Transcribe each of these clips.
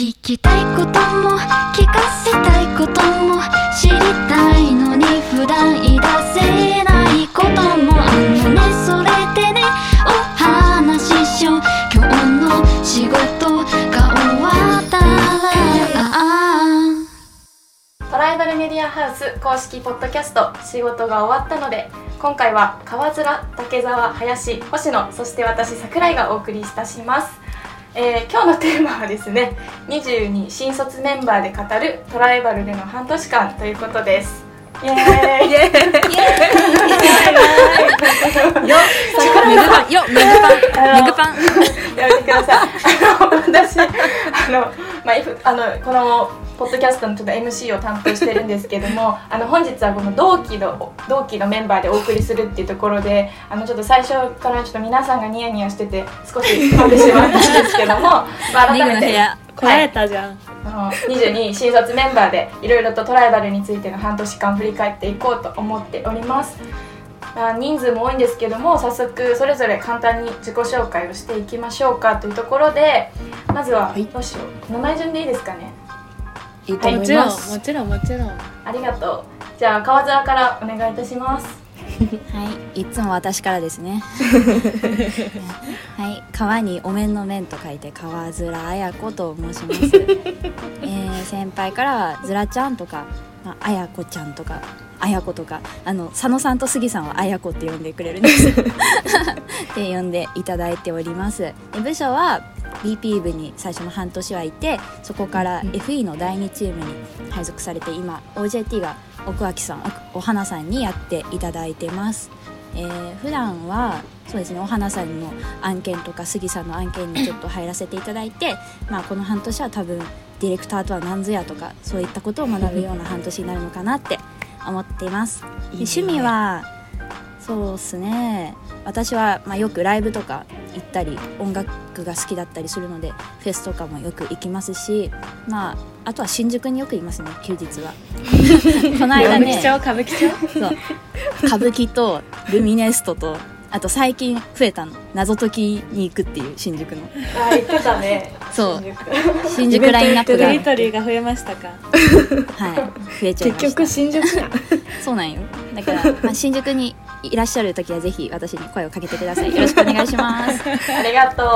聞きたいことも聞かせたいことも知りたいのに普段言い出せないこともあのね。それでねお話ししよう。今日の仕事が終わったら。トライバルメディアハウス公式ポッドキャスト仕事が終わったので今回は川面竹澤林星野そして私桜井がお送りいたします、えー今日のテーマはですね22新卒メンバーで語るトライバルでの半年間ということです。イエーイよメグパンよメグパン。メグパン。やめてください。あの私あのまああのこのポッドキャストのちょっと MC を担当してるんですけども、あの本日はこの同期の同期のメンバーでお送りするっていうところで、あのちょっと最初からちょっと皆さんがニヤニヤしてて少し飛んでしまったんですけども、まあ改めてこらえたじゃん、あの22新卒メンバーでいろいろとトライバルについての半年間振り返っていこうと思っております。まあ、人数も多いんですけども早速それぞれ簡単に自己紹介をしていきましょうかというところでまずはどうしよう名前順でいいですかね？いいと思もちろんいます。もちろんもちろん。ありがとう。じゃあ川沢からお願いいたします。はい。いつも私からですね。はい。川にお面の面と書いて川面綾子と申します、えー先輩からはずらちゃんとか、まあ、綾子ちゃんとか綾子とかあの佐野さんと杉さんは綾子って呼んでくれるんです。って呼んでいただいております。で部署は BP 部に最初の半年はいてそこから FE の第2チームに配属されて今 OJT が奥脇さんおお花さんにやっていただいてます、えー普段はそうですねお花さんの案件とか杉さんの案件にちょっと入らせていただいてまあこの半年は多分ディレクターとは何ぞやとかそういったことを学ぶような半年になるのかなって思っています。で趣味はそうっすね。私は、まあ、よくライブとか行ったり音楽が好きだったりするのでフェスとかもよく行きますしまああとは新宿によくいますね休日は。この間ね歌舞伎町？歌舞伎町？そう。歌舞伎とルミネストとあと最近増えたの。謎解きに行くっていう新宿の。あ言ってたね。そう。新宿。新宿ラインナップが、はい、テリトリーが増えましたか？増えちゃいました。結局新宿。そうなんよ。だから、まあ、新宿にいらっしゃる時はぜひ私に声をかけてください。よろしくお願いします。ありがとう。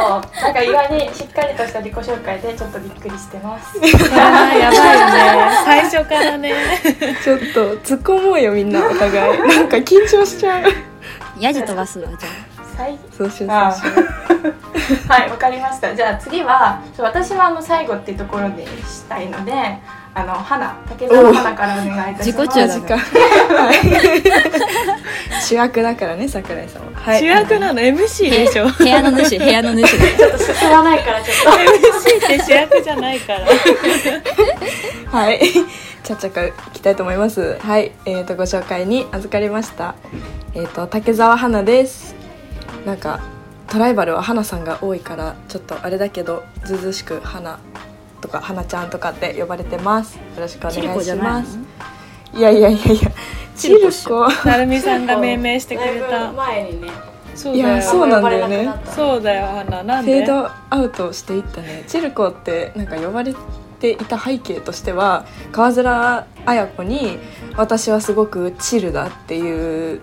なんか意外にしっかりとした自己紹介でちょっとびっくりしてます。あーやばいよね。最初からね。ちょっと突っ込もうよみんなお互い。なんか緊張しちゃう。ヤジ飛ばすわじゃ最そうしようあそうしよう。はいわかりましたじゃあ次は私はあの最後っていうところでしたいのであの花竹澤花からお願いいたします自己中だマジか。はい。主役だからね桜井さんは。はい。主役なの？MC でしょ？あ部屋の主部屋の主でちょっと進まないからちょっ MC って主役じゃないから はい。ちゃっちゃかいきたいと思います。はい。えっ、とご紹介に預かりました。えっ、と竹澤花です。なんかトライバルは花さんが多いからちょっとあれだけどずうずうしく花とか花ちゃんとかって呼ばれてます。よろしくお願いします。いやいやいやいや。チルコ。なるみさんが命名してとくれた前にねいやそうだよそうなんだよねそうだよ花なんフでェードアウトしていったねチルコってなんか呼ばれていた背景としては川面綾子に「私はすごくチルだ」っていう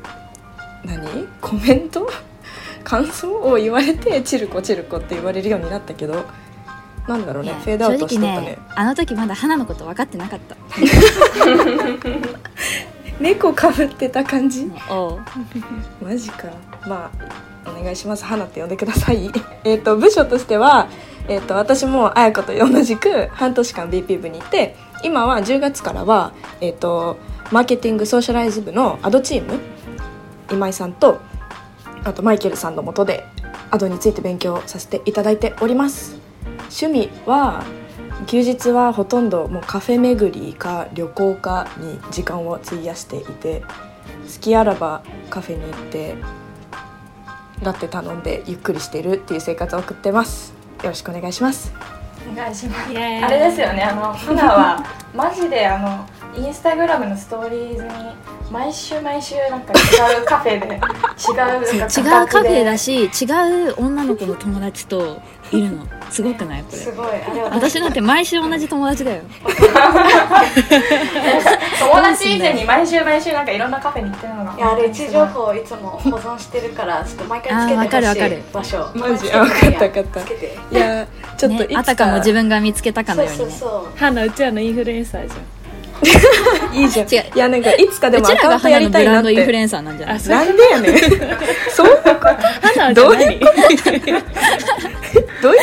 何？コメント？感想を言われて「チルコチルコ」って言われるようになったけどなんだろうねフェードアウトし正直とったね。ねあの時まだ花のこと分かってなかった。猫かぶってた感じ？マジか。まあお願いします。花って呼んでください。えと部署としては、えっと私も綾子と同じく半年間 BP 部にいて今は10月からは、えっとマーケティングソーシャライズ部のアドチーム今井さんとあとマイケルさんのもとでアドについて勉強させていただいております。趣味は休日はほとんどもうカフェ巡りか旅行かに時間を費やしていて好きあらばカフェに行ってラテ頼んでゆっくりしているっていう生活を送ってます。よろしくお願いします。お願いします。あれですよねあの花はマジであのインスタグラムのストーリーズに毎週毎週なんか違うカフェで 違うなんか違うカフェだし違う女の子の友達といるの。すごくない？これ。すごい。あれ私なんて毎週同じ友達だよ。友達以前に毎週毎週なんかいろんなカフェに行ってるのが。いやあれ位置情報をいつも保存してるからちょっと毎回つけてあーわかるわほかる。しい場所。マジあ分かった分かった。つけて。いやちょっといつか,、ねあたかも自分が見つけたかのそうようにね。そうそう花う。ちらのインフルエンサーじ いいじゃん。違う。いやなんかいつかでもアカウントやりたいなっランドインフルてエンサーなんじゃない？なんでやねん。そう。いうこと？花はじゃどう何どういうこと？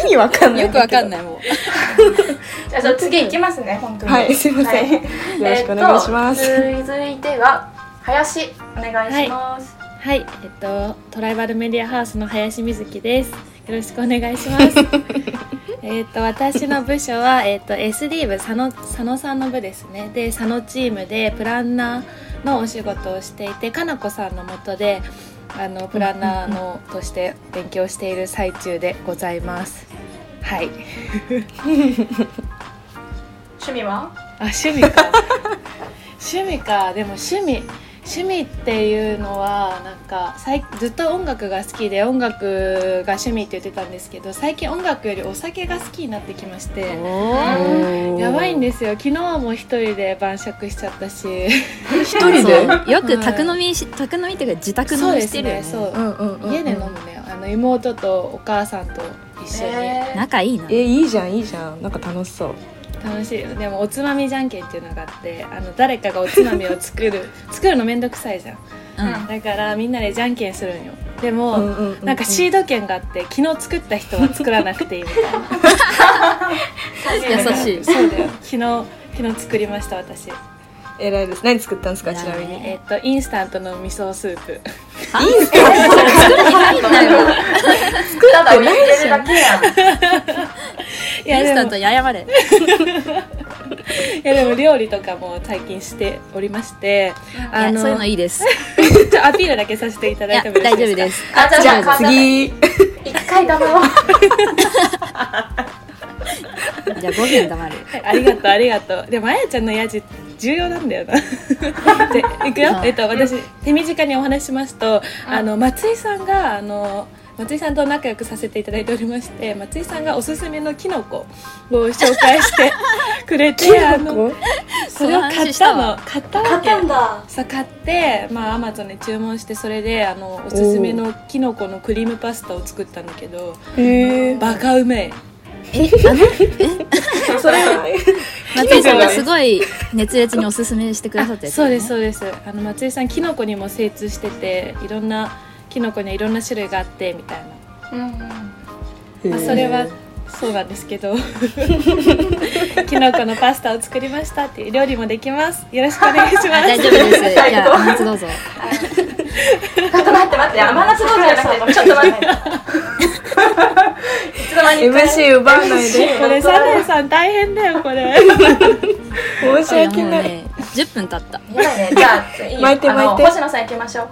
意味わかんない。よくわかんいないもう。じゃ次行きますね本当に。はいすいません。はい。よろしくお願いします。えーと続いては林お願いします、はい、えっと、トライバルメディアハウスの林瑞希です。よろしくお願いします。えっと、私の部署は、えっと、SD 部、佐野、佐野さんの部ですね。で、佐野チームでプランナーのお仕事をしていて、かなこさんのもとで、あの、プランナーの、として勉強している最中でございます。はい。趣味は？あ趣味か 趣味かでも趣味趣味っていうのはなんか最ずっと音楽が好きで音楽が趣味って言ってたんですけど最近音楽よりお酒が好きになってきましてやばいんですよ。昨日も一人で晩酌しちゃったし。一人で？よく宅飲みし宅飲みっていうか自宅飲みしてるよね。そうう。んうんうんうん。家で飲むね。あの妹とお母さんと一緒に、えー仲いいな。えいいじゃんいいじゃん。なんか楽しそう楽しい。よでもおつまみじゃんけんっていうのがあってあの誰かがおつまみを作る 作るのめんどくさいじゃん。うん。だからみんなでじゃんけんするんよ。でも、うんうんうんうん。なんかシード権があって昨日作った人は作らなくていいみたいな。優しい。そうだよ。昨日昨日作りました私偉いです。何作ったんですかちなみに？えっとインスタントの味噌スープ。ただ見てるだけやん。いやでもインスタントに謝れ。いやでも料理とかも最近しておりましていやそういうのいいです。ちょアピールだけさせていただいてもよろしいで大丈夫です。じゃあ次。一回ダメをじゃあ5分黙るはいありがとうありがとうでもあやちゃんのやじ重要なんだよな。でいくよ？う。んえっと私手短にお話ししますとあの松井さんがあの松井さんと仲良くさせていただいておりまして松井さんがおすすめのキノコを紹介して くれてあのそれを買ったたのわ。買ったわ買っけたんだ。さ買ってまあアマゾンで注文してそれであのおすすめのキノコのクリームパスタを作ったんだけどバカうめええあのそれ？は松井さんがすごい熱烈におすすめしてくださったやつそうですそうです。あの松井さんキノコにも精通してていろんなキノコにはいろんな種類があってみたいな、まあ、それはそうなんですけど。キノコのパスタを作りましたっていう料理もできます。よろしくお願いします。あ大丈夫です。じゃあお待ちどうぞ。ちょっと待って待って。甘夏道場じゃなくてちょっと待って。いつの間に MC 奪わないで。これサネさん大変だよこれ。申し訳ない。もうね10分経った。いね。じゃあいいよ。あの巻いて巻いて。星野さん行きましょう。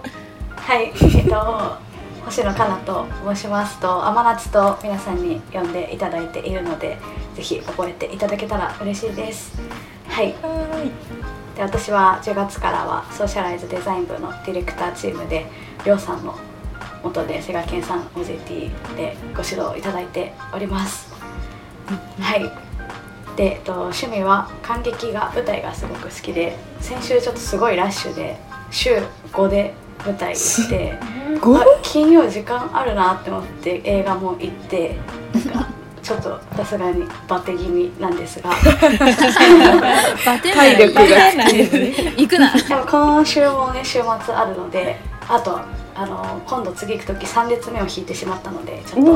はい。えっと星野香奈と申しますと甘夏と皆さんに呼んでいただいているのでぜひ覚えていただけたら嬉しいです。はい。で私は10月からはソーシャライズデザイン部のディレクターチームでりょうさんの元でセガケンさん OJT でご指導いただいております。はい。で、えっと、趣味は感激が舞台がすごく好きで先週ちょっとすごいラッシュで週5で舞台行って 金曜時間あるなって思って映画も行ってなんかちょっとさすがにバテ気味なんですが。バテ体力が。行くな。でも今週もね週末あるのであとあの今度次行く時3列目を引いてしまったのでちょっと。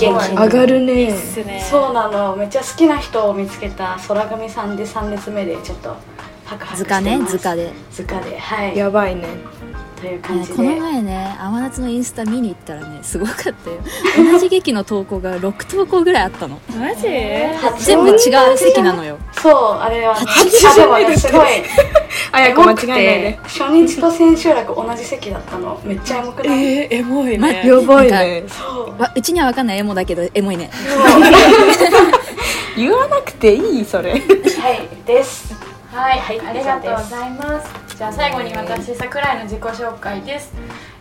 元気上がるね。ですね。そうなの。めっちゃ好きな人を見つけた空組さんで3列目でちょっとハクハクしてます。図鑑ね図鑑で。図鑑ではい。やばいねという感じで、ねこの前ね天夏のインスタ見に行ったらねすごかったよ。同じ劇の投稿が6投稿ぐらいあったの。マジ？全部違う席なのよ。そうあれは。八あでもねす。ごいあやこ間違えないで初日と千秋楽同じ席だったの。めっちゃエモくない、えー、エモいまね、やばいね。そう。わうちには分かんないエモだけどエモいね。言わなくていいそれ。はいです。はい、はいありがとうございます。じゃあ最後に私桜井の自己紹介です。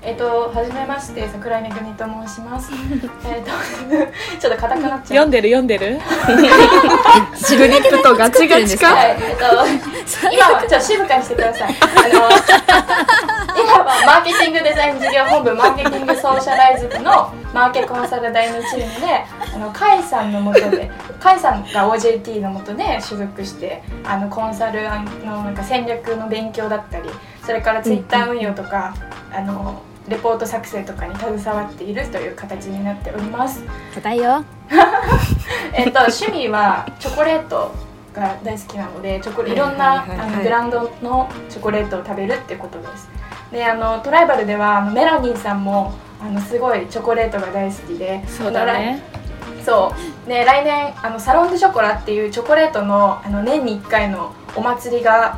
えっ、と初めまして桜井めぐみと申します。えっと ちょっと硬くなっちゃう。読んでる読んでる？シルリップとガチガチか？はい、えっと今はちょっと静かにしてください。あの今はマーケティングデザイン事業本部マーケティングソーシャライズ部のマーケコンサル第2チームで、あの甲斐さんのもとで、甲斐さんが OJT のもとで所属して、あのコンサルのなんか戦略の勉強だったり、それからツイッター運用とか、あのレポート作成とかに携わっているという形になっております。硬いよ。えっと趣味はチョコレートが大好きなのでチョコいろんなはいはいはい。あのブランドのチョコレートを食べるってことです。であのトライバルではメラニーさんもあのすごいチョコレートが大好きでそうだねそう。で来年あのサロン・デ・ショコラっていうチョコレートのあの年に1回のお祭りが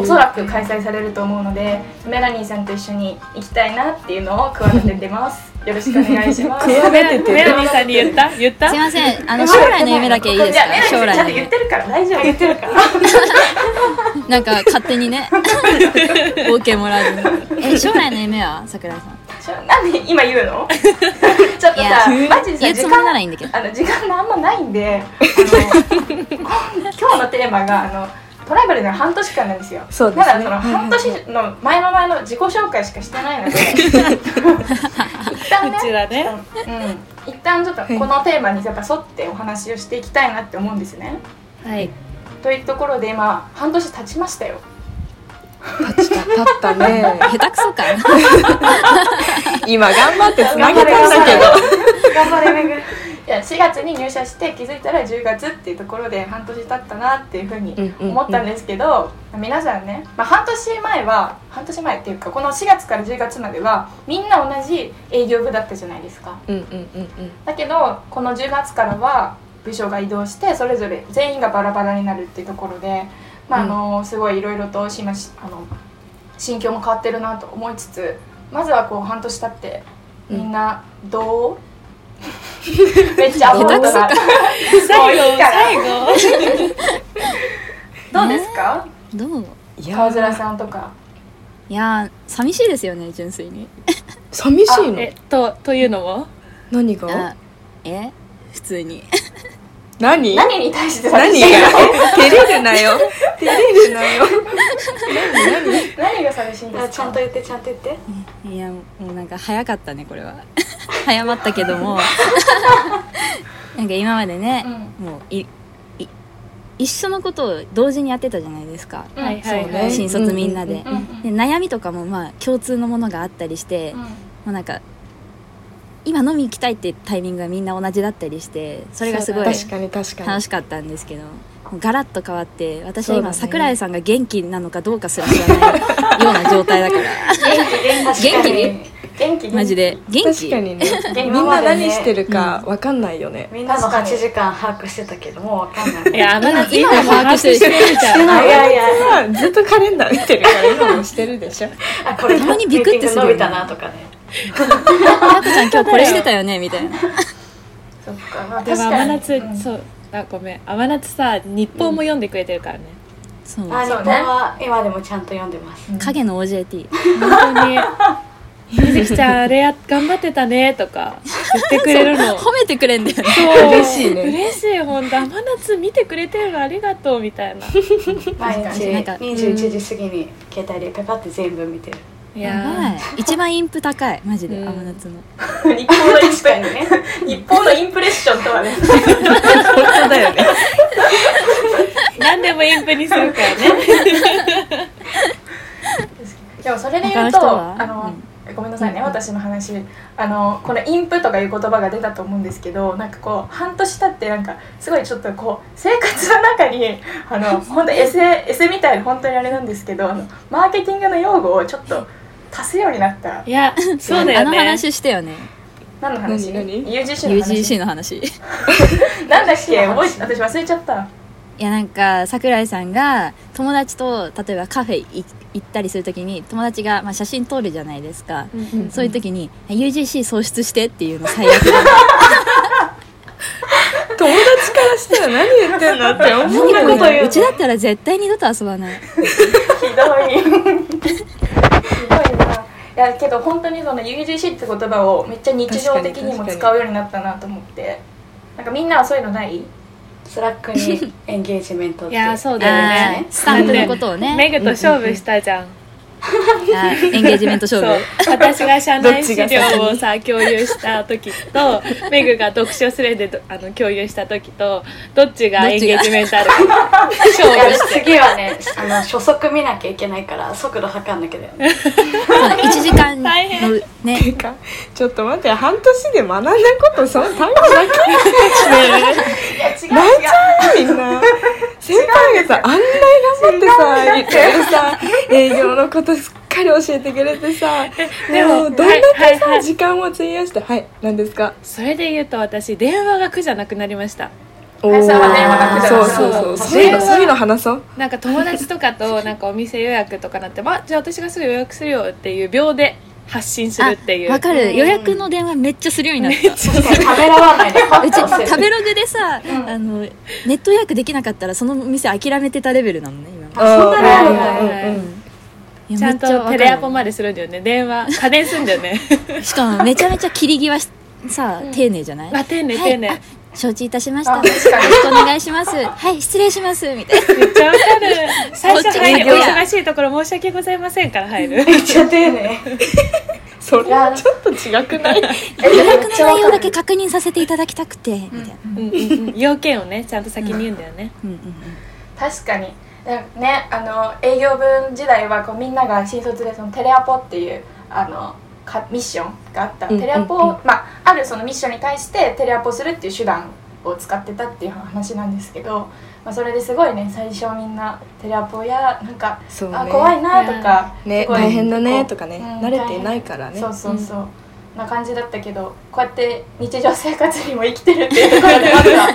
おそらく開催されると思うのでメラニーさんと一緒に行きたいなっていうのを企ててます。よろしくお願いします。メロディさんに言った？言った？すいませんあの将来の夢だけいいですか？将来ちゃんとの夢言ってるから大丈夫言ってるからなんか勝手にね。OK もらわずに。え将来の夢は桜井さん？ちょなんで今言うの？ちょっとさマジでさ時間らいいんだけど。あの時間があんまないんであの今日のテーマがあのトライバルでは半年間なんですよ。そうですね。だその半年の前の前の自己紹介しかしてないので。一旦ねね。うん、一旦ちょっとこのテーマにやっぱ沿ってお話をしていきたいなって思うんですね。はい。というところで今半年経ちましたよ立ちた立ったね。下手くそか。今頑張ってつなげたんだけど。頑張れめぐいや4月に入社して気づいたら10月っていうところで半年経ったなっていうふうに思ったんですけど、皆さんね、まあ、半年前は半年前っていうかこの4月から10月まではみんな同じ営業部だったじゃないですか。うんうんうんうん。だけどこの10月からは部署が移動してそれぞれ全員がバラバラになるっていうところで、まああのすごいいろいろと今しあの心境も変わってるなと思いつつまずはこう半年経ってみんなどう、めっちゃ思ったな最後いいから。最後 どうですか？どう？い川面やさんとか。いやー寂しいですよね純粋に。寂しいの？えとというのも？何が？あえ？普通に何？何に対して何寂しいの照れるなよ。照れるなよ。何？が寂しいんですか？ちゃんと言ってちゃんと言って。いやもうなんか早かったねこれは。早まったけども。なんか今までね、もういい一緒のことを同時にやってたじゃないですか、うん。はいはいそうね。はい新卒みんなで,、うんうんで悩みとかもまあ共通のものがあったりして、もうなんか今飲み行きたいってタイミングがみんな同じだったりしてそれがすごいそう確かに確かに。楽しかったんですけどもうガラッと変わって私は今、桜井さんが元気なのかどうかすら知らない ような状態だから。元気元気マジで？元確気かにね。みんな何してるかわかんないよね。みんなの確かに。8時間把握してたけどもうわかんない。いやまだ今は把握してるしてるじゃん。あいやいやまあずっとカレンダー見てるから今もしてるでしょ。あこれたまにビクってするよね。たなとかねあやこちゃん今日これしてたよねみたいな。そっか、まあ、でも確かに。天夏、うん。そうあごめん。天夏さ日報も読んでくれてるからね、そう。あ日そうね。本は今でもちゃんと読んでます。影の OJT 本当に「みずきちゃんあれや頑張ってたね」とか言ってくれるの。褒めてくれんだよね。そう。嬉しいね。嬉しい本当。天夏見てくれてるのありがとうみたいな。毎日なんか21時過ぎに携帯でペパって全部見てるい。やばやい。一番インプ高いマジでうん。天夏の。日報のインプね。日報のインプレッションとはね。本当だよね。ー 何でもインプにするからね。でもそれで言うとは？あの、ごめんなさいね、私の話。あのこのインプとかいう言葉が出たと思うんですけどなんかこう半年経ってなんかすごいちょっとこう生活の中にあの本当エセエセみたいで本当にあれなんですけどあのマーケティングの用語をちょっと足すようになったいやそうだあのよね話してよね。何の話？何？何？UGC の話。UGC の話。なんだっけ？覚えて私忘れちゃった。いやなんか桜井さんが友達と例えばカフェい行ったりするときに友達が、まあ、写真撮るじゃないですか、んそういう時に UGC 喪失してっていうの最悪。だ 友達からしたら何言ってんの？って思う何こよねれ？うちだったら絶対二度と遊ばない。ひどいやけど本当にその UGC って言葉をめっちゃ日常的にも使うようになったなと思って。なんかみんなはそういうのない？ Slack にエンゲージメントっていやそうだよあねー。スタンプのことをね。メグと勝負したじゃん、エンゲージメント勝負。私が社内資料をさ共有した時と メグが読書スレでどあの共有した時とどっちがエンゲージメントあるか勝負して？次はねあの初速見なきゃいけないから速度測んなきゃだよね。そうね1時間の大変。ねてかちょっと待って半年で学んだことその単語だけい？や違う違う。みんな先輩がさあんなに頑張ってさ言ってるさ営業のことすっかり教えてくれてさ。でもどんだけさはい時間を費やしてはい何ですか？それで言うと私電話が苦じゃなくなりました。お電話が苦じゃそうなくそうそうそうそう。いうのそういうの話そう。なんか友達とかとなんかお店予約とかなって「まあじゃあ私がすぐ予約するよ」っていう秒で発信するっていう。わかる。予約の電話めっちゃするようになった。ためらわないでパうち 食べログでさ、うん。あのネット予約できなかったらその店諦めてたレベルなのね今。あそんなにあるんだちゃんとテレアポまでするんだよね。電話家電すんだよね。しかもめちゃめちゃ切り際しさ丁寧じゃない、あ丁寧はい。丁寧、あ承知いたしました。あよろしくお願いします。はい失礼します。みたいな。めっちゃわかる。最初入りお忙しいところ申し訳ございませんから入る。めっちゃ丁寧。それはちょっと違くない？予約の内容だけ確認させていただきたくてみたいな、要件をねちゃんと先に言うんだよね、確かに。ねあの営業分時代はこうみんなが新卒でそのテレアポっていうあのかミッションがあった。うんテレアポを、うんうんまあ、あるそのミッションに対してテレアポするっていう手段を使ってたっていう話なんですけど、まあ、それですごいね最初みんなテレアポやなんか、ね。あ怖いなとか、ね大変だねこうとかね。うん慣れてないからね。そうそうそう、な感じだったけどこうやって日常生活にも生きてるっていうところでまずは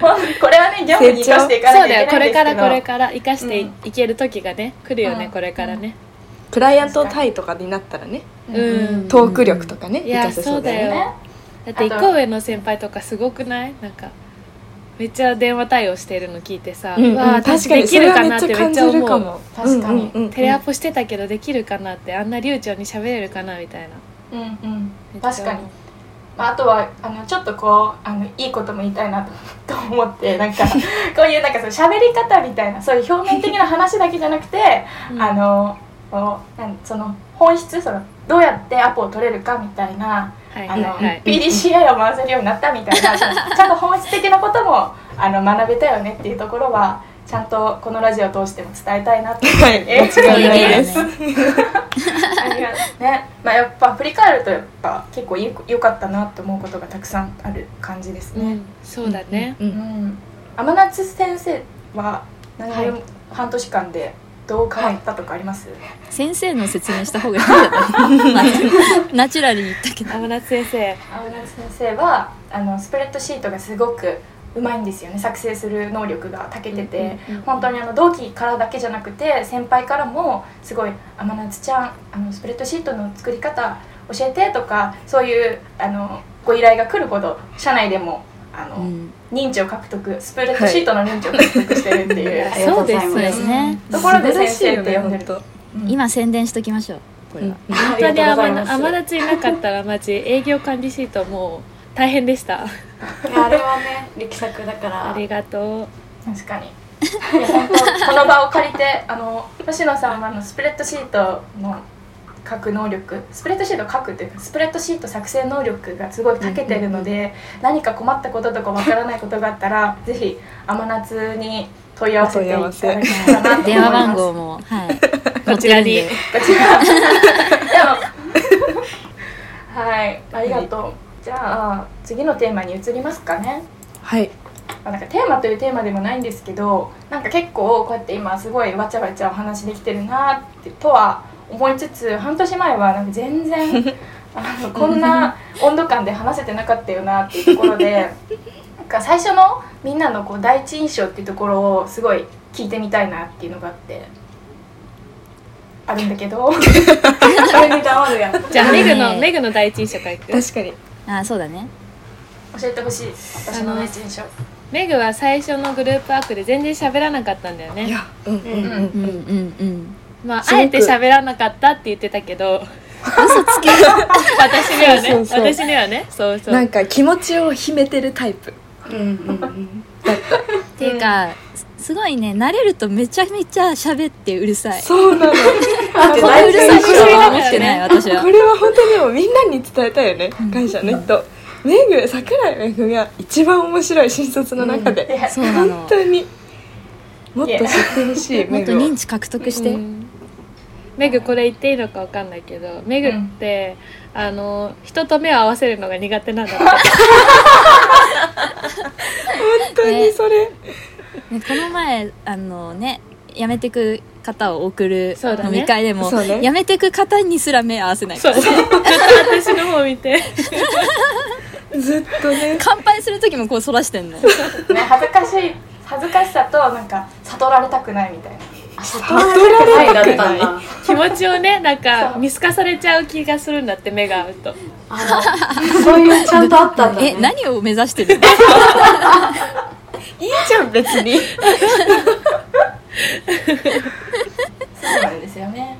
まあこれはね業務に生かしていかないそうだよこけないんですけど。れからこれから生かしてい,、うんける時がね来るよね、うん。これからね、クライアント対とかになったらね。うんトーク力とかねいや活かせそうだよね。だって一個上の先輩とかすごくない？なんかめっちゃ電話対応してるの聞いてさ、うんうん。わあ私できるかなってめっちゃ思う。確かに。うんうんうんテレアポしてたけどできるかなってあんな流暢に喋れるかなみたいな。うんうん。確かに、まあ、あとはあのちょっとこうあのいいことも言いたいなとと思って なんかこういうなんかその喋り方みたいなそういう表面的な話だけじゃなくて、うん。あのその本質そのどうやってアポを取れるかみたいなはい。あの、はい。はい。PDCA を回せるようになったみたいな ちゃんと本質的なこともあの学べたよねっていうところはちゃんとこのラジオを通しても伝えたいなと。思って、はい間違いないです。ありがね、まあやっぱ振り返るとやっぱ結構良かったなと思うことがたくさんある感じですね。うん。そうだね、うん。うん。天夏先生は何はい。年、半年間でどう変わったとかあります？先生の説明した方がいいんじゃない？ナチュラルに言ったけど。天夏先生。天夏先生はあのスプレッドシートがすごくうまいんですよね。作成する能力が長けてて、うんうんうん。本当にあの同期からだけじゃなくて先輩からもすごい「天夏ちゃんあのスプレッドシートの作り方教えて」とかそういうあのご依頼が来るほど社内でもあの、うん認知を獲得スプレッドシートの認知を獲得してるっていう、そうですね。ところで先生って呼んでる。本うん。今宣伝しときましょうこれは、本当にりがとうござい天ます。天夏いなかったらマジ営業管理シートもう大変でした。いやあれはね力作だから。ありがと確かに。この場を借りてあの星野さんはあのスプレッドシートの書く能力スプレッドシートを書くっていうかスプレッドシート作成能力がすごい長けてるので、何か困ったこととかわからないことがあったらぜひ天夏に問い合わせていただけたらなと思います。電話番号もはい。こちらにこちら。でもはい。ありがとう。じゃあ次のテーマに移りますかね。はい。まあなんかテーマというテーマでもないんですけどなんか結構こうやって今すごいわちゃわちゃお話できてるなってとは思いつつ半年前はなんか全然 あのこんな温度感で話せてなかったよなっていうところでなんか最初のみんなのこう第一印象っていうところをすごい聞いてみたいなっていうのがあってあるんだけど それに黙るやん。うじゃあねメグのメグの第一印象からいく？確かに。あそうだね。教えてほしい。私の第一印象。メグは最初のグループワークで全然喋らなかったんだよね。いやうんうんうん。うんうんうんまああえて喋らなかったって言ってたけど。嘘つけ。私にはね。そうそうそう。私にはね。そうそう。なんか気持ちを秘めてるタイプ。うんうんうん。っていうかすすごいね。慣れるとめちゃめちゃ喋ってうるさい。そうなの。だってこんなうるさいと大体は思ってない私は。これは本当にもうみんなに伝えたいよね。会社の人めぐ桜井めぐが一番面白い新卒の中で、そうなの。本当に。もっと知ってほしいもっとめぐを認知獲得して、うんメグこれ言っていいのかわかんないけどメグって、あの人と目を合わせるのが苦手なんだって。本当にそれ、ね、この前あのね辞めてく方を送る飲み会でも、ね。辞めてく方にすら目合わせないそうずっと私の方見て。ずっとね。乾杯する時もこうそらしてんのね恥ずかしい恥ずかしさとなんか悟られたくないみたいな悟られたんだ気持ちをねなんかそう。見透かされちゃう気がするんだって目が合うと。あのそういうちゃんとあったんだ、ね、え何を目指してるの？いいじゃん別に。そうなんですよね。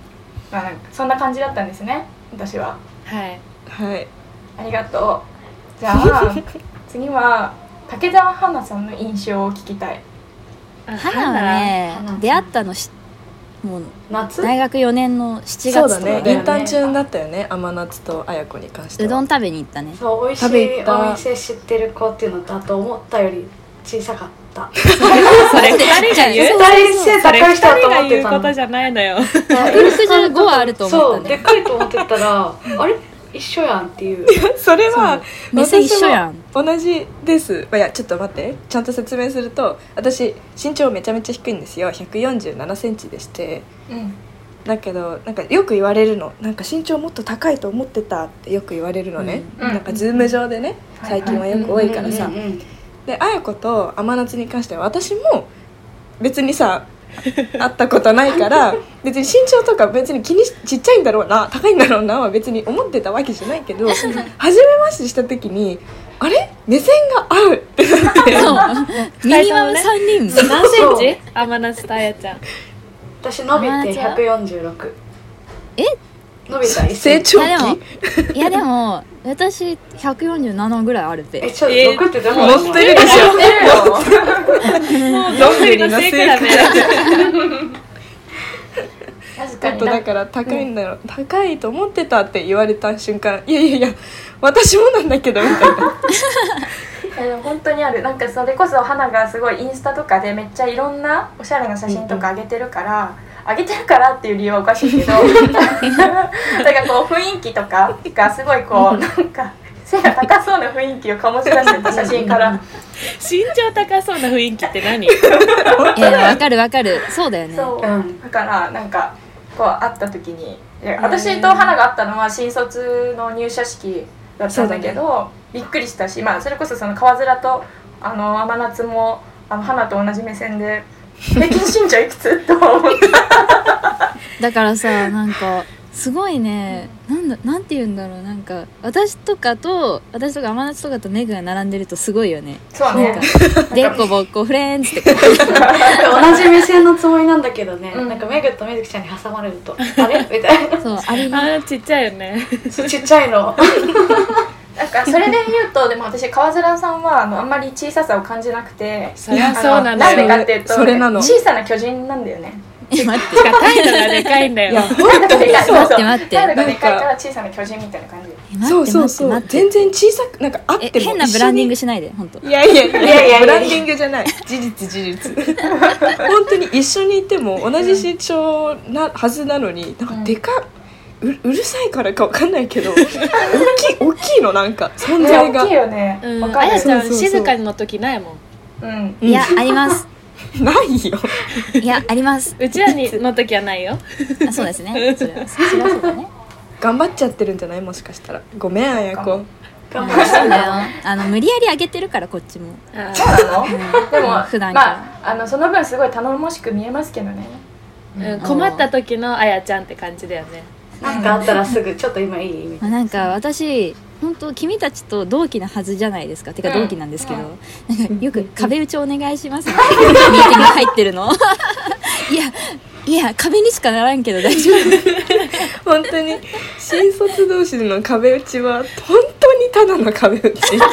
まあなんかそんな感じだったんですね私は。はい。はい。ありがとう。じゃあ 次は竹澤花さんの印象を聞きたい。あ花はね花出会ったのしもう夏？大学4年の7そうだ月とかで、ね。インターン中だったよね甘夏と綾子に関しては。うどん食べに行ったね。そう美味し食べい行ったお店知ってる子っていうのとあと思ったより小さかった。それ二人が言う？絶対背高い人だと思ってたのうことじゃないのよ。165はあると思ったね。そうでっかいと思ってたらあれ？一緒やんっていう。それは目線一緒やん。同じです。いやちょっと待って。ちゃんと説明すると私身長めちゃめちゃ低いんですよ。1 4 7センチでして。うん。だけどなんかよく言われるの。なんか身長もっと高いと思ってたってよく言われるのね、うん。なんかズーム上でね。最近はよく多いからさ、うんうんうんで綾子と甘夏に関しては私も別にさ 会ったことないから別に身長とか別に気にしちっちゃいんだろうな高いんだろうなは別に思ってたわけじゃないけど初めましてした時にあれ？目線が合うってなって。ミニマム3人。何センチ甘夏とあやちゃん。私伸びて146え？伸びた1セ成長期？いやでも私147ぐらいあるべえちょっとえ6ってでも持ってるでしょ。もうどんぐりの背比べ確かに。なちょっとだから高いんだろう、高いと思ってたって言われた瞬間いやいやいや私もなんだけどみたいな。いやでも本当にある。なんかそれこそ花がすごいインスタとかでめっちゃいろんなおしゃれな写真とか上げてるから、上げてるからっていう理由はおかしいけど。なんかこう雰囲気とかがすごいこうなんか背が高そうな雰囲気を醸し出してた写真から。身長高そうな雰囲気って何？いやわかるわかる。そうだよね。そう、うん。だからなんかこう会った時に私と花が会ったのは新卒の入社式だったんだけどびっくりしたし、まあ、それこそその川面とあの甘夏もあの花と同じ目線で平均身長いくつ？と思ってだからさなんかすごいね。なんだなんて言うんだろう。なんか私とかと私とか天夏とかとメグが並んでるとすごいよね。そうね。でっこぼっこフレンズって。同じ目線のつもりなんだけどね、うん。なんかメグとメグちゃんに挟まれると。あれ？みたいな。そうあれね。あーちっちゃいよね。ちっちゃいの なんかそれで言うとでも私川面さんはあのあんまり小ささを感じなくてそりそうなんだなんでよかっていうとそれなの。小さな巨人なんだよね。え待って硬いのがでかいんだよ。いやなんだかでかいそう待って待って。なんだかでかいから小さな巨人みたいな感じ。そうそうそう。待って待って。全然小さくなんか合っえても変なブランディングしないで本当。にいやいやいやいや。いやいやブランディングじゃない。事実事実。本当に一緒にいても同じ身長なはずなのになんかでかううるさいからかわかんないけど大きい大きいのなんか存ね在が。大きいよね。うん。わかる。あやちゃん静かの時ないもん。うん。いやあります。ないよ。いやあります。うちらにの時はないよ。あそうですね。それはそれはそうだね。頑張っちゃってるんじゃない？もしかしたら。ごめんあやこ。頑そうだよ。あの無理やり上げてるからこっちも。そうなの？でも普段から。まああのその分すごい頼もしく見えますけどね。うん。困った時のあやちゃんって感じだよねなんかあったらすぐちょっと今いい？みたいまあなんか私本当君たちと同期なはずじゃないですか。てかうん同期なんですけど、なんかよく壁打ちお願いします。ってミーティング入ってるの。いやいや壁にしかならんけど大丈夫 本当に。新卒同士の壁打ちは本当にただの壁打ち。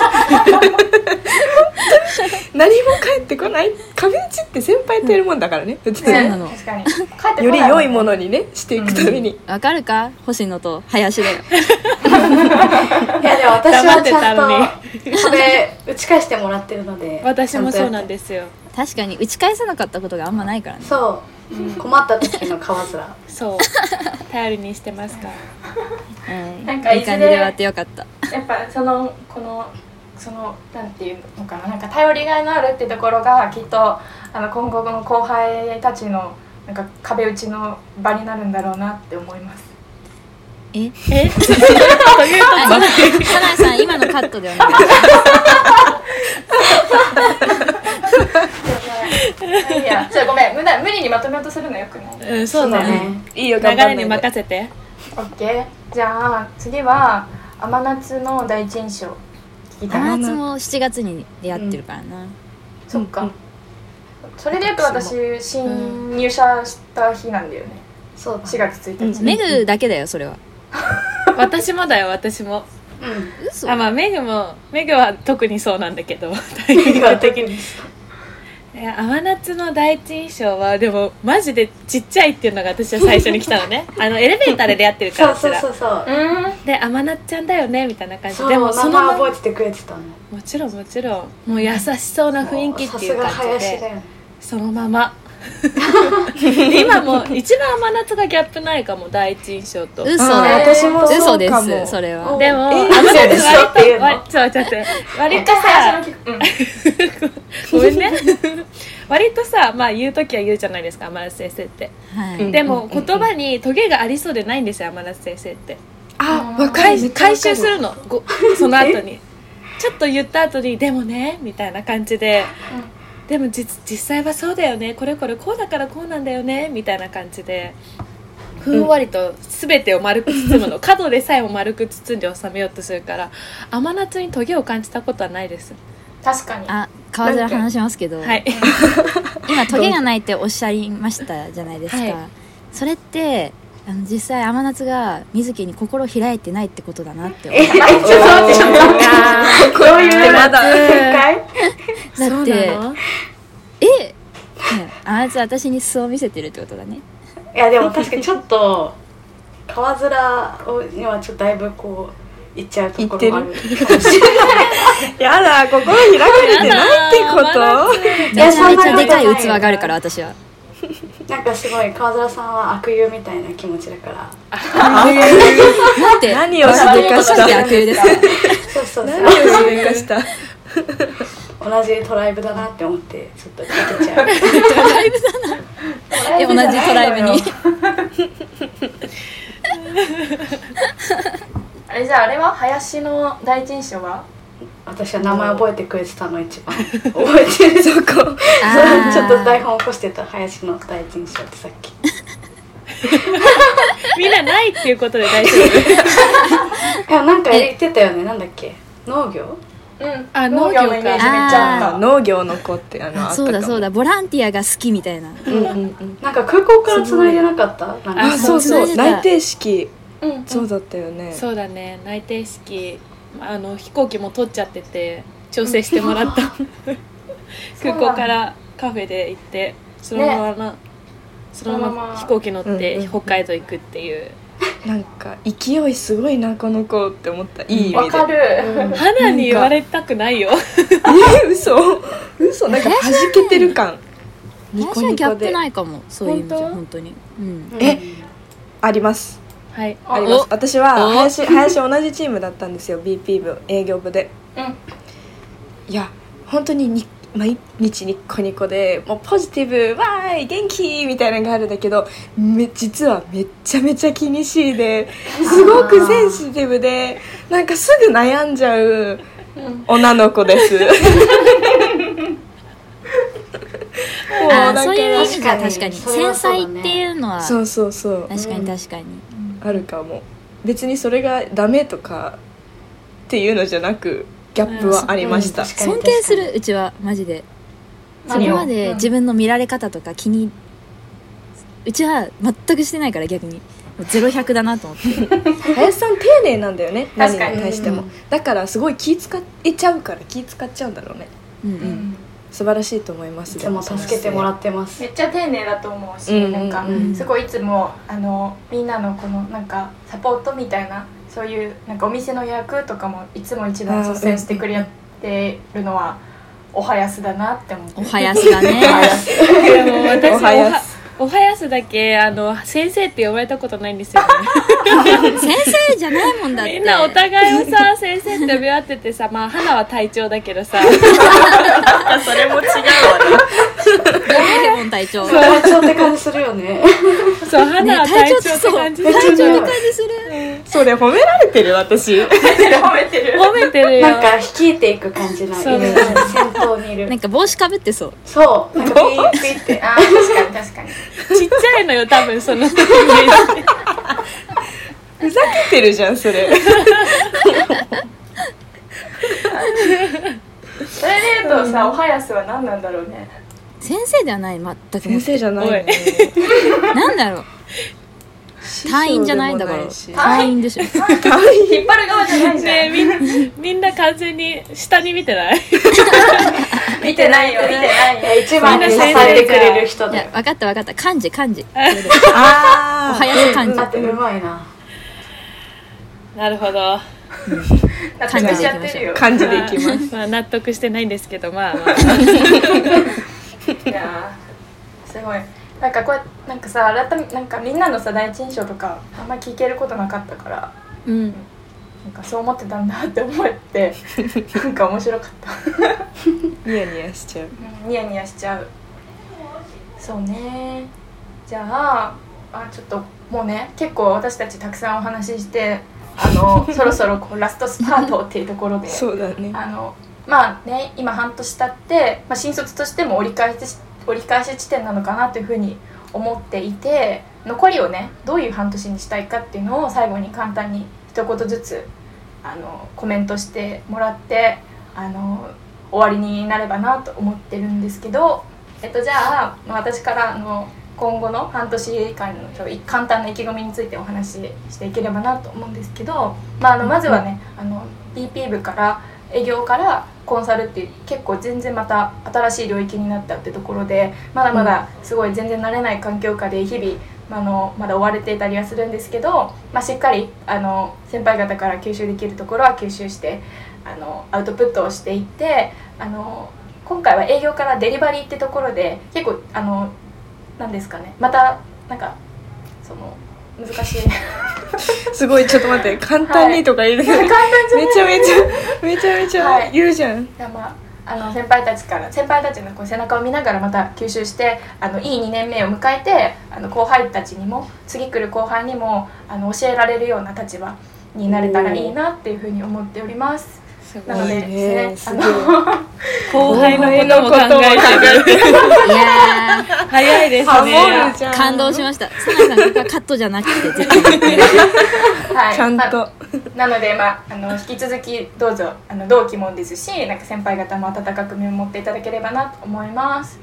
何も返ってこない。壁打ちって先輩とやるもんだからね。普通そうなの。確かに。帰ってこないより良いもののにねしていくために、わかるか星野と林だよ。いやでも私はちゃんとそれ打ち返してもらってるので。私もそうなんすですよ。確かに打ち返さなかったことがあんまないからね。そう、困った時の川面そう。頼りにしてますから。うん。なんかいいい感じで終わってよかった。やっぱそのこのそのなんていうのかな。なんか頼りがいのあるってところがきっとあの今後の後輩たちのなんか壁打ちの場になるんだろうなって思います。え？え？というあ今花井さん今のカットでお願いしいや、じゃあごめん無駄無理にまとめようとするのよくない。うんそうだねいいよ流れに任せてオッケー。じゃあ次は甘夏の第一印象聞きたい。ます夏も7月に出会ってるからな、そっか。うんそれで言うと私新入社した日なんだよね。そうだ4月1日。メグだけだよそれは 私もだよ私もうん嘘。あまあメグもメグは特にそうなんだけどタイミング的にいや甘夏の第一印象はでもマジでちっちゃいっていうのが私は最初に来たのね。あのエレベーターで出会ってるかそうらうちら。そうそうそうう。ん。で甘夏ちゃんだよねみたいな感じ。そうでもそ名のまま前覚えててくれてたの。もちろんもちろん。もう優しそうな雰囲気っていうさすが感じで林だよね。そのまま 今も一番甘夏がギャップないかも第一印象と。嘘。私もそう。嘘ですそれは。おでもえ甘夏嘘でしょ？っていうの？割と割ちょっと待って。割とさ。うん。ごめんね。割とさまあ言う時は言うじゃないですか甘夏先生って。でも言葉にトゲがありそうでないんですよ甘夏先生って。あわかる。回回収するの。ごその後に。ちょっと言った後に「でもね」みたいな感じで「でも実実際はそうだよね。これこれこうだからこうなんだよね」みたいな感じでふんわりと全てを丸く包むの、角でさえも丸く包んで収めようとするから甘夏にトゲを感じたことはないです。確かに。あ川面話しますけど、はい。今トゲがないっておっしゃいましたじゃないですか、はい。それってあの実際甘夏が水木に心を開いてないってことだなって思う。えちょっと待ってちょっと待って。ど ういうまだだそうってなの？え、ね、甘夏私に素を見せてるってことだね。いやでも確かにちょっと川面にはちょっとだいぶこういっちゃうところもあるかもしれない。やだ心開かれてないってこと？めちゃめちゃでかい器があるから私は。なんかすごい川面さんは悪友みたいな気持ちだから。なんて。何をしでかした？悪友ですか？そうそう何をしそうでかした？同じトライブだなって思ってちょっとかけちゃう。え 同じトライブに。あれじゃああれは林の第一印象は？私は名前覚えてくれてたの一番。覚えてる。そこ。ちょっと台本起こしてた林の第一印象ってさっき。みんなないっていうことで大丈夫。いやなんか言ってたよね。なんだっけ？農業？うんあ農業のイメージめっちゃあった農業の子ってあのあそうだそうだ。ボランティアが好きみたいな。うんうんうん。なんか空港から繋いでなかった？なんか。あそうそう。内定式。うんそうだったよね。そうだね。内定式。あの飛行機も取っちゃってて調整してもらった。空港からカフェで行ってそのままな、そのまま飛行機乗ってうんうん。北海道行くっていう、なんか勢いすごいなこの子って思った。いい意味で。わかる、花に言われたくないよ。え嘘？嘘？なんか弾けてる感。ニコ私はギャップニコでないかもそういう意味じゃ本当？に。うん。えあります。はい。あります。私はお林林同じチームだったんですよ BP 部営業部で。うん。いや本当にに毎日ニッコニコでもうポジティブわーい元気みたいなのがあるんだけどめ実はめっちゃめちゃ気にしいですごくセンシティブでなんかすぐ悩んじゃう女の子です。もうそういう意味じゃ確かに繊細っていうのはそうそうそう。確かに確かに。あるかも。別にそれがダメとかっていうのじゃなくギャップはありました、うん尊敬するうちはマジで。それまで自分の見られ方とか気にうちは全くしてないから逆に。ゼロ百だなと思って。林さん丁寧なんだよね何に確かに。対しても、うんだからすごい気使えちゃうから気使っちゃうんだろうね。うんううん。ん素晴らしいと思います。いつも助けてもらってます。めっちゃ丁寧だと思うし、うんなんかうん。すごいいつもあのみんなのこのなんかサポートみたいなそういうなんかお店の予約とかもいつも一番率先してくれてるのはおはやすだなって思って。おはやすだね。でも私おはやす。おはやすだけあの先生って呼ばれたことないんですよ、ね、先生じゃないもんだって。みんなお互いをさ先生って呼び合っててさまあ花は隊長だけどさ。それも違うわねデモン隊長隊長って感じするよね。そう花は隊長って感じする隊長って感じする。それ褒められてる私。褒めてる褒めてる。よ。なんか率いていく感じのイメージ先頭にいるなんか帽子かぶってそう。そう。なんかピーピーって。あー確かに確かに。ちっちゃいのよ多分その。イメージふざけてるじゃんそれ。それで言うとさ、おはやすは何なんだろうね先生ではない全く先生じゃない なんだろう。隊員じゃないんだから。隊員でしょ。引っ張る側じゃないじゃん、ねえみんなみんな完全に下に見てない？見てないよ。見てないよ。一番に支えてくれる人だ。よいや分かった分かった。漢字漢字。あおはやす漢字。だってうまいななるほど、納得しちゃってるよ。あ感じでいきます。まあ、納得してないんですけどまあ、まあ、いやーすごい。なんかこれなんかさ改めなんかみんなのさ第一印象とかあんま聞けることなかったからうん。なんかそう思ってたんだって思って なんか面白かった。ニヤニヤしちゃう。うんニヤニヤしちゃう。そうね。じゃああちょっともうね結構私たちたくさんお話ししてあのそろそろこうラストスパートっていうところで そうだね。あのまあね今半年経って、まあ、新卒としても折り返し折り返し地点なのかなというふうに思っていて残りをねどういう半年にしたいかっていうのを最後に簡単に一言ずつあのコメントしてもらってあの終わりになればなと思ってるんですけど、えっと、じゃあ私からの今後の半年間の簡単な意気込みについてお話ししていければなと思うんですけど、まあ、あのまずはねあの BP 部から営業からコンサルって結構全然また新しい領域になったってところでまだまだすごい全然慣れない環境下で日々、まあ、あのまだ追われていたりはするんですけど、まあ、しっかりあの先輩方から吸収できるところは吸収してあのアウトプットをしていってあの今回は営業からデリバリーってところで結構あのなんですかねまたなんかその難しい すごいちょっと待って簡単にとか言う、簡単じゃない？めちゃめちゃめちゃめちゃはい。言うじゃん、いやまああの先輩たちから先輩たちのこう背中を見ながらまた吸収してあのいい2年目を迎えてあの後輩たちにも次来る後輩にもあの教えられるような立場になれたらいいなっていうふうに思っております。なのでいいねですごい。あ後輩のことも考えてる。いや早いですね。感動しました。サナさんここはカットじゃなくて絶対。のはい。ちゃんと、まあなので、まあ、あの引き続きどうぞあの同期もですしなんか先輩方も温かく見守っていただければなと思います。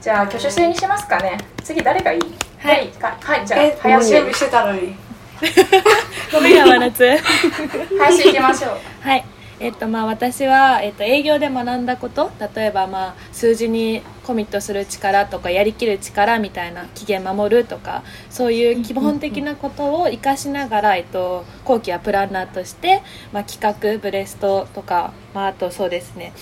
じゃあ挙手制にしますかね。次誰がいい？はい。かはいじゃあえ林準備してたのに。ごめん山夏 林行きましょう。はいえっとまあ、私は、えっと、営業で学んだこと例えば、まあ、数字にコミットする力とかやりきる力みたいな期限守るとかそういう基本的なことを活かしながら、えっと、後期はプランナーとして、まあ、企画ブレストとか、まあ、あとそうですね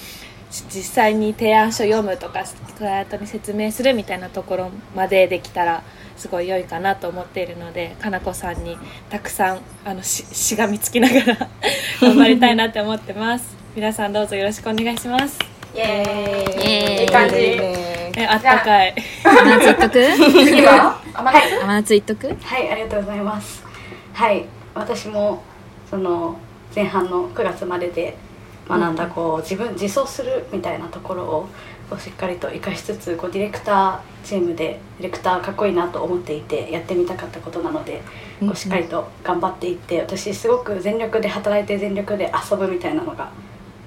実際に提案書読むとかクライアントに説明するみたいなところまでできたらすごい良いかなと思っているのでかなこさんにたくさんあのししがみつきながら 頑張りたいなって思ってます。皆さんどうぞよろしくお願いします。イエーイ。いい感じ。ねえあったかい。甘夏言っとく甘夏甘夏言っとくはいありがとうございます。はい。私もその前半の9月までで学んだこう自分自走するみたいなところををしっかりと生かしつつこうディレクターチームでディレクターかっこいいなと思っていてやってみたかったことなのでこうしっかりと頑張っていって私すごく全力で働いて全力で遊ぶみたいなのが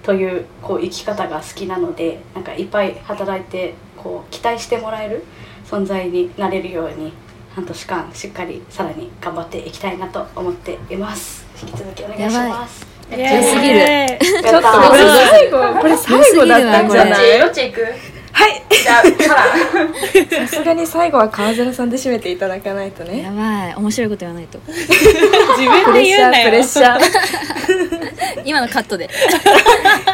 というこう生き方が好きなのでなんかいっぱい働いてこう期待してもらえる存在になれるように半年間しっかりさらに頑張っていきたいなと思っています。引き続きお願いしますイ強すぎる。ちょっとこれ最後これ最後だったんじゃない？ちどっち行くはい。じゃあカラ さすがに最後は川面さんで締めていただかないとね。やばい面白いこと言わないと自分プレッシで言うなャープレッよシャ今のカットで。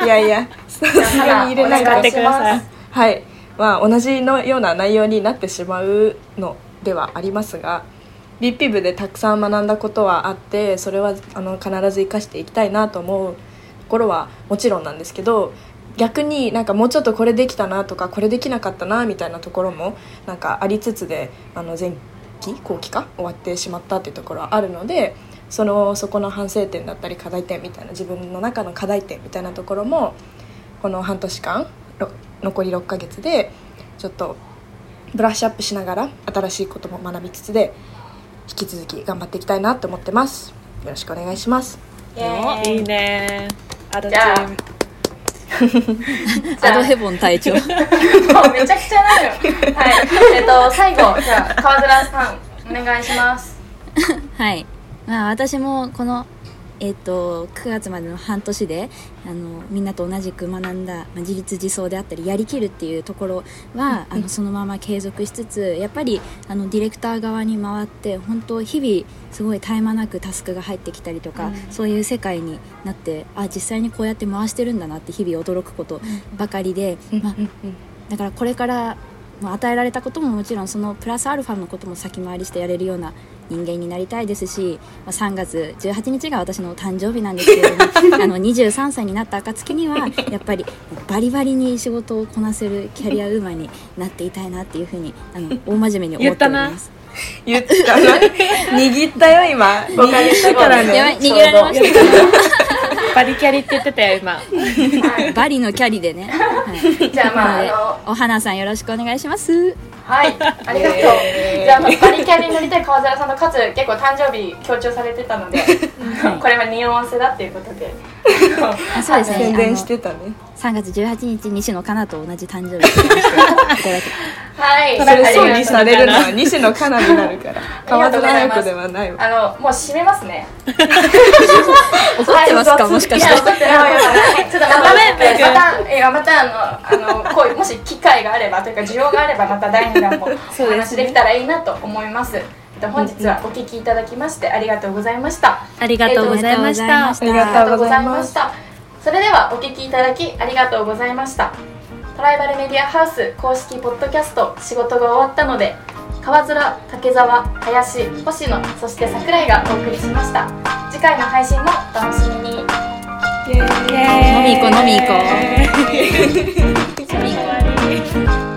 ーいや。いやさすがに入れない使ってとください。はい。まあ同じのような内容になってしまうのではありますが BP 部でたくさん学んだことはあってそれはあの必ず生かしていきたいなと思うところはもちろんなんですけど逆になんかもうちょっとこれできたなとかこれできなかったなみたいなところもなんかありつつであの前期後期か終わってしまったっていうところはあるのでそのそこの反省点だったり課題点みたいな自分の中の課題点みたいなところもこの半年間残り6ヶ月でちょっとブラッシュアップしながら新しいことも学びつつで引き続き頑張っていきたいなと思ってます。よろしくお願いします。いいね。アドチじゃあ。ームアドヘボン隊長。もうめちゃくちゃなるよ。はい。えっと最後じゃあ川面さんお願いします。はい、まあ、私もこの、えっと9月までの半年であのみんなと同じく学んだ、まあ、自立自走であったりやりきるっていうところは、あのそのまま継続しつつやっぱりあのディレクター側に回って本当日々すごい絶え間なくタスクが入ってきたりとか、そういう世界になってあ実際にこうやって回してるんだなって日々驚くことばかりで、まあ、だからこれからまあ与えられたことももちろんそのプラスアルファのことも先回りしてやれるような人間になりたいですし、まあ、3月18日が私の誕生日なんですけれども あの23歳になった暁にはやっぱりバリバリに仕事をこなせるキャリアウーマンになっていたいなっていうふうにあの大真面目に思っております。言ったな。握ったよ今握ったからねやばい逃げられましたバリキャリって言ってたよ今。バリのキャリでね、はい、じゃあまああのお花さんよろしくお願いします。はい、ありがとう。じゃあ、バリキャリに乗りたい川面さんのかつ結構誕生日強調されてたので、これは匂わせだっていうことで。あそうですね。宣伝してたね。3月18日西野カナと同じ誕生日いた だけはい、それそうにされるのあは西野カナになるから。川りがとうございます。面彩子ではないわ。あの、もう締めますね。怒ってますか？もしかして。ちょっとまた、また、えー、また、あの、あの、こうもし機会があれば、というか、需要があれば、また第二弾もお話できたらいいなと思います。えっと本日はお聞きいただきましてありがとうございました。ありがとうございました。ありがとうございました。たそれではお聞きいただきありがとうございましたトライバルメディアハウス公式ポッドキャスト仕事が終わったので川面竹澤林星野そして桜井がお送りしました。次回の配信もお楽しみに。飲み行こう飲み行こう。う